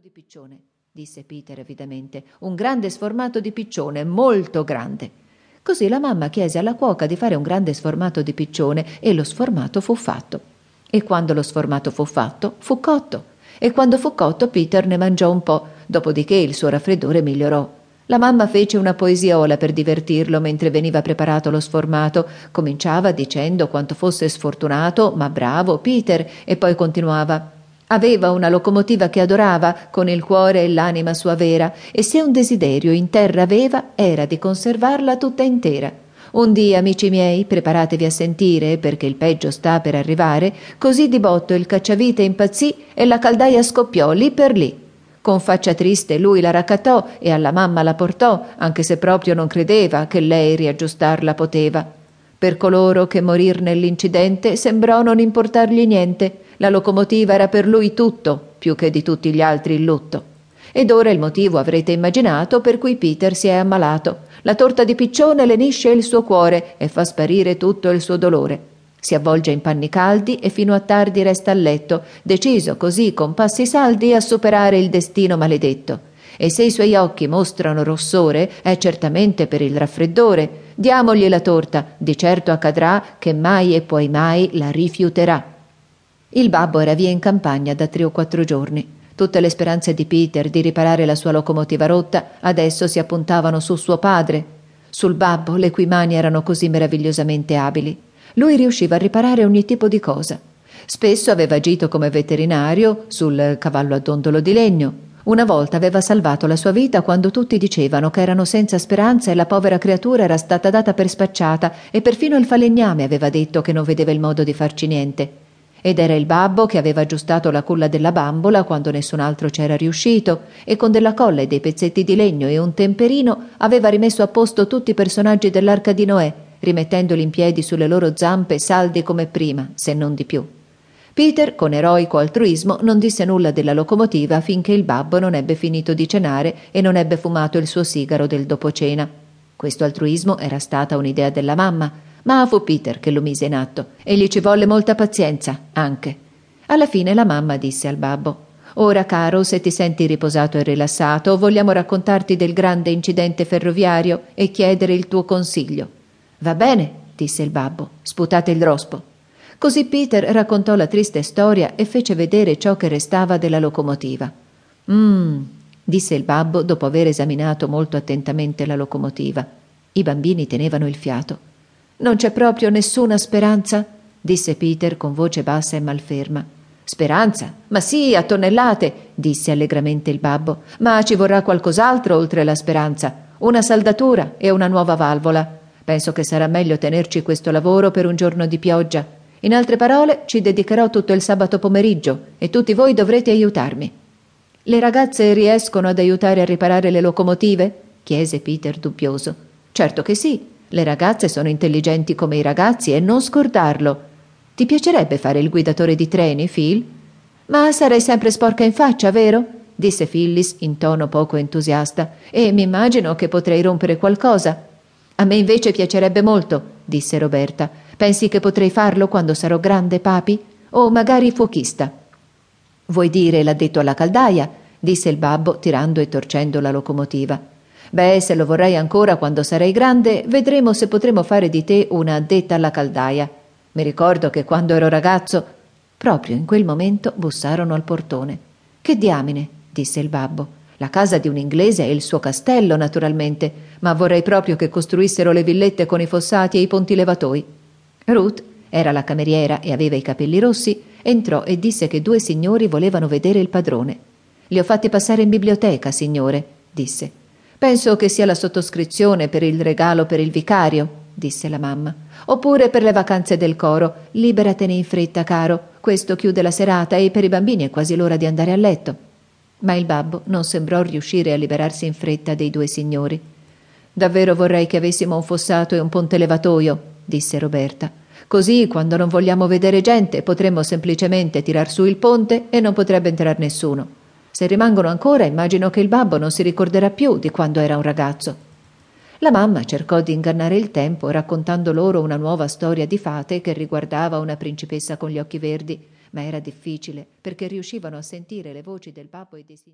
di piccione, disse Peter avidamente, un grande sformato di piccione, molto grande. Così la mamma chiese alla cuoca di fare un grande sformato di piccione e lo sformato fu fatto. E quando lo sformato fu fatto, fu cotto. E quando fu cotto, Peter ne mangiò un po', dopodiché il suo raffreddore migliorò. La mamma fece una poesiola per divertirlo mentre veniva preparato lo sformato. Cominciava dicendo quanto fosse sfortunato, ma bravo Peter, e poi continuava Aveva una locomotiva che adorava, con il cuore e l'anima sua vera, e se un desiderio in terra aveva, era di conservarla tutta intera. Un dì, amici miei, preparatevi a sentire, perché il peggio sta per arrivare, così di botto il cacciavite impazzì e la caldaia scoppiò lì per lì. Con faccia triste lui la raccattò e alla mamma la portò, anche se proprio non credeva che lei riaggiustarla poteva. Per coloro che morir nell'incidente sembrò non importargli niente, la locomotiva era per lui tutto, più che di tutti gli altri il lutto. Ed ora il motivo avrete immaginato per cui Peter si è ammalato. La torta di piccione lenisce il suo cuore e fa sparire tutto il suo dolore. Si avvolge in panni caldi e fino a tardi resta a letto, deciso così con passi saldi a superare il destino maledetto. E se i suoi occhi mostrano rossore, è certamente per il raffreddore. Diamogli la torta, di certo accadrà che mai e poi mai la rifiuterà. Il babbo era via in campagna da tre o quattro giorni. Tutte le speranze di Peter di riparare la sua locomotiva rotta adesso si appuntavano su suo padre, sul babbo le cui mani erano così meravigliosamente abili. Lui riusciva a riparare ogni tipo di cosa. Spesso aveva agito come veterinario sul cavallo a dondolo di legno. Una volta aveva salvato la sua vita quando tutti dicevano che erano senza speranza e la povera creatura era stata data per spacciata e perfino il falegname aveva detto che non vedeva il modo di farci niente. Ed era il babbo che aveva aggiustato la culla della bambola quando nessun altro c'era riuscito, e con della colla e dei pezzetti di legno e un temperino aveva rimesso a posto tutti i personaggi dell'arca di Noè, rimettendoli in piedi sulle loro zampe saldi come prima, se non di più. Peter, con eroico altruismo, non disse nulla della locomotiva finché il babbo non ebbe finito di cenare e non ebbe fumato il suo sigaro del dopocena. Questo altruismo era stata un'idea della mamma, ma fu Peter che lo mise in atto e gli ci volle molta pazienza, anche. Alla fine la mamma disse al babbo Ora, caro, se ti senti riposato e rilassato, vogliamo raccontarti del grande incidente ferroviario e chiedere il tuo consiglio. Va bene, disse il babbo, sputate il rospo. Così Peter raccontò la triste storia e fece vedere ciò che restava della locomotiva. Mmm, disse il babbo dopo aver esaminato molto attentamente la locomotiva. I bambini tenevano il fiato. Non c'è proprio nessuna speranza? disse Peter con voce bassa e malferma. Speranza? Ma sì, a tonnellate, disse allegramente il babbo. Ma ci vorrà qualcos'altro oltre la speranza. Una saldatura e una nuova valvola. Penso che sarà meglio tenerci questo lavoro per un giorno di pioggia. In altre parole, ci dedicherò tutto il sabato pomeriggio e tutti voi dovrete aiutarmi. Le ragazze riescono ad aiutare a riparare le locomotive? chiese Peter dubbioso. Certo che sì, le ragazze sono intelligenti come i ragazzi e non scordarlo. Ti piacerebbe fare il guidatore di treni, Phil? Ma sarei sempre sporca in faccia, vero? disse Phyllis in tono poco entusiasta. E mi immagino che potrei rompere qualcosa. A me invece piacerebbe molto, disse Roberta. Pensi che potrei farlo quando sarò grande, papi? O magari fuochista? Vuoi dire l'addetto alla caldaia? disse il babbo tirando e torcendo la locomotiva. Beh, se lo vorrai ancora quando sarai grande, vedremo se potremo fare di te una addetta alla caldaia. Mi ricordo che quando ero ragazzo. Proprio in quel momento bussarono al portone. Che diamine, disse il babbo. La casa di un inglese è il suo castello, naturalmente, ma vorrei proprio che costruissero le villette con i fossati e i ponti levatoi. Ruth era la cameriera e aveva i capelli rossi, entrò e disse che due signori volevano vedere il padrone. Li ho fatti passare in biblioteca, signore, disse. Penso che sia la sottoscrizione per il regalo per il vicario, disse la mamma. Oppure per le vacanze del coro. Liberatene in fretta, caro. Questo chiude la serata e per i bambini è quasi l'ora di andare a letto. Ma il babbo non sembrò riuscire a liberarsi in fretta dei due signori. Davvero vorrei che avessimo un fossato e un ponte levatoio, disse Roberta. Così, quando non vogliamo vedere gente, potremmo semplicemente tirar su il ponte e non potrebbe entrare nessuno. Se rimangono ancora, immagino che il babbo non si ricorderà più di quando era un ragazzo. La mamma cercò di ingannare il tempo raccontando loro una nuova storia di fate che riguardava una principessa con gli occhi verdi, ma era difficile perché riuscivano a sentire le voci del babbo e dei signori.